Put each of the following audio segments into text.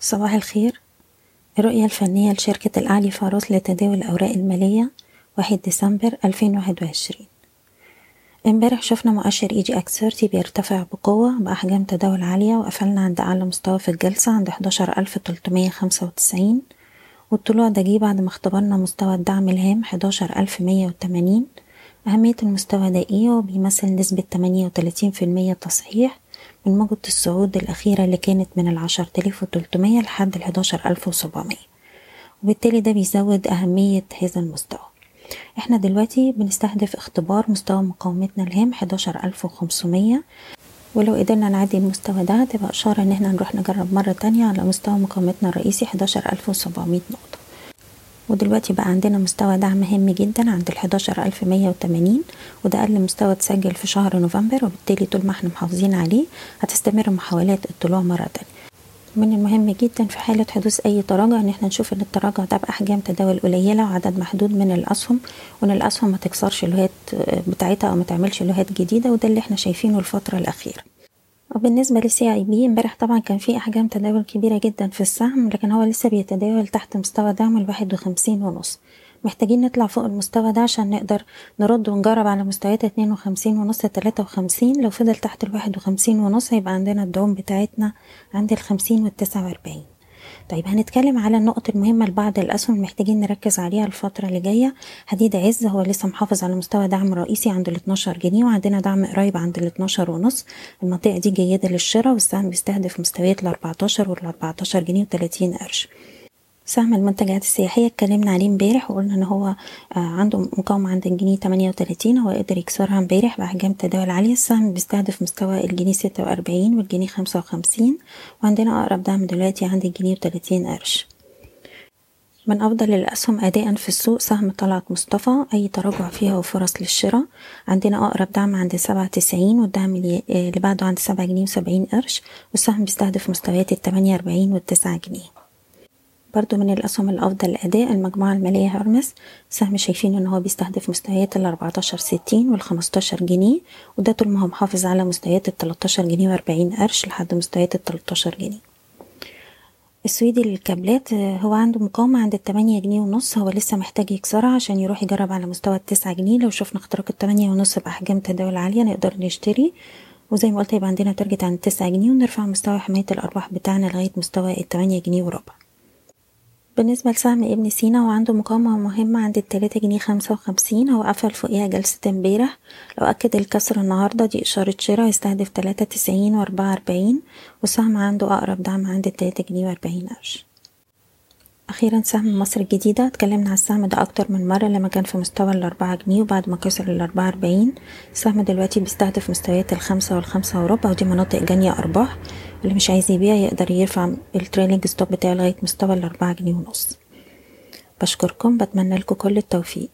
صباح الخير. الرؤية الفنية لشركة الأعلي فاروس لتداول الأوراق المالية واحد ديسمبر ألفين واحد وعشرين. امبارح شفنا مؤشر EGX 30 بيرتفع بقوة بأحجام تداول عالية وقفلنا عند أعلى مستوى في الجلسة عند حداشر ألف تلتمية خمسة وتسعين والطلوع ده جه بعد ما اختبرنا مستوى الدعم الهام حداشر ألف مية وتمانين. أهمية المستوى ده إيه؟ هو بيمثل نسبة تمانية وتلاتين في المية تصحيح من موجة الصعود الأخيرة اللي كانت من العشر تلاف وتلتمية لحد الحداشر ألف وسبعمية. وبالتالي ده بيزود أهمية هذا المستوى. إحنا دلوقتي بنستهدف اختبار مستوى مقاومتنا الهام حداشر ألف وخمسمية. ولو قدرنا نعدي المستوى ده تبقى إشارة إن إحنا نروح نجرب مرة تانية على مستوى مقاومتنا الرئيسي حداشر ألف وسبعمية نقطة. ودلوقتي بقى عندنا مستوى دعم هام جدا عند مية وتمانين وده أقل مستوى اتسجل في شهر نوفمبر وبالتالي طول ما إحنا محافظين عليه هتستمر محاولات الطلوع مرة تانية. من المهم جدا في حالة حدوث أي تراجع إن إحنا نشوف إن التراجع ده بأحجام تداول قليلة وعدد محدود من الأسهم وإن الأسهم ما تكسرش لوهات بتاعتها أو ما تعملش لوهات جديدة وده اللي إحنا شايفينه الفترة الأخيرة. وبالنسبة للسي آي بي امبارح طبعا كان في أحجام تداول كبيرة جدا في السهم لكن هو لسه بيتداول تحت مستوى دعم الواحد وخمسين ونص. محتاجين نطلع فوق المستوى ده عشان نقدر نرد ونجرب على مستويات اتنين وخمسين ونص تلاتة وخمسين. لو فضل تحت الواحد وخمسين ونص هيبقى عندنا الدعوم بتاعتنا عند الخمسين والتسعة وأربعين. طيب هنتكلم على النقط المهمة لبعض الأسهم محتاجين نركز عليها الفترة اللي جاية. حديد عز هو لسه محافظ على مستوى دعم رئيسي عند الاتناشر جنيه وعندنا دعم قريب عند الاتناشر ونص. المنطقة دي جيدة للشراء والسهم بيستهدف مستويات الأربعتاشر والأربعتاشر جنيه وتلاتين قرش. سهم المنتجات السياحية. اتكلمنا عليه امبارح وقلنا إن هو عنده مقاومة عند الجنيه تمانية وتلاتين هو قدر يكسرها امبارح بأحجام تداول عالية. السهم بيستهدف مستوى الجنيه ستة وأربعين والجنيه خمسة وخمسين وعندنا أقرب دعم دلوقتي عند الجنيه وتلاتين قرش. من أفضل الأسهم أداء في السوق سهم طلعت مصطفى أي تراجع فيها وفرص للشراء. عندنا أقرب دعم عند سبعة تسعين والدعم اللي بعده عند سبعة جنيه وسبعين قرش والسهم بيستهدف مستويات التمانية أربعين والتسعة جنيه. برضو من الأسهم الأفضل أداء المجموعة المالية هرمس. سهم شايفين إن هو بيستهدف مستويات الأربعتاشر ستين والخمستاشر جنيه وده طول ما هو محافظ على مستويات التلاتاشر جنيه وأربعين قرش لحد مستويات التلاتاشر جنيه. السويدي للكابلات هو عنده مقاومة عند التمانية جنيه ونص هو لسه محتاج يكسرها عشان يروح يجرب على مستوى التسعة جنيه. لو شفنا اختراق التمانية ونص بأحجام تداول عالية نقدر نشتري. وزي ما قلت يبقى عندنا تارجت عند تسعة جنيه ونرفع مستوى حماية الأرباح بتاعنا لغاية مستوى التمانية جنيه وربع. بالنسبة لسهم ابن سينا هو عنده مقاومة مهمة عند التلاتة جنيه خمسة وخمسين هو قفل فوقيها جلسة امبارح. لو أكد الكسر النهاردة دي إشارة شراء يستهدف تلاتة تسعين وأربعة أربعين والسهم عنده أقرب دعم عند التلاتة جنيه وأربعين قرش. أخيرا سهم مصر الجديدة. اتكلمنا على السهم ده أكتر من مرة لما كان في مستوى الأربعة جنيه وبعد ما كسر الأربعة أربعين. السهم دلوقتي بيستهدف مستويات الخمسة والخمسة وربع ودي مناطق جني أرباح. اللي مش عايز يبيع يقدر يرفع ال trailing stop بتاعه لغاية مستوى الأربعة جنيه ونص. بشكركم بتمنى لكم كل التوفيق.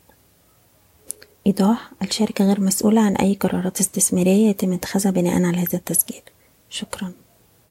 إيضاح الشركة غير مسؤولة عن أي قرارات استثمارية يتم اتخاذها بناء على هذا التسجيل. شكراً.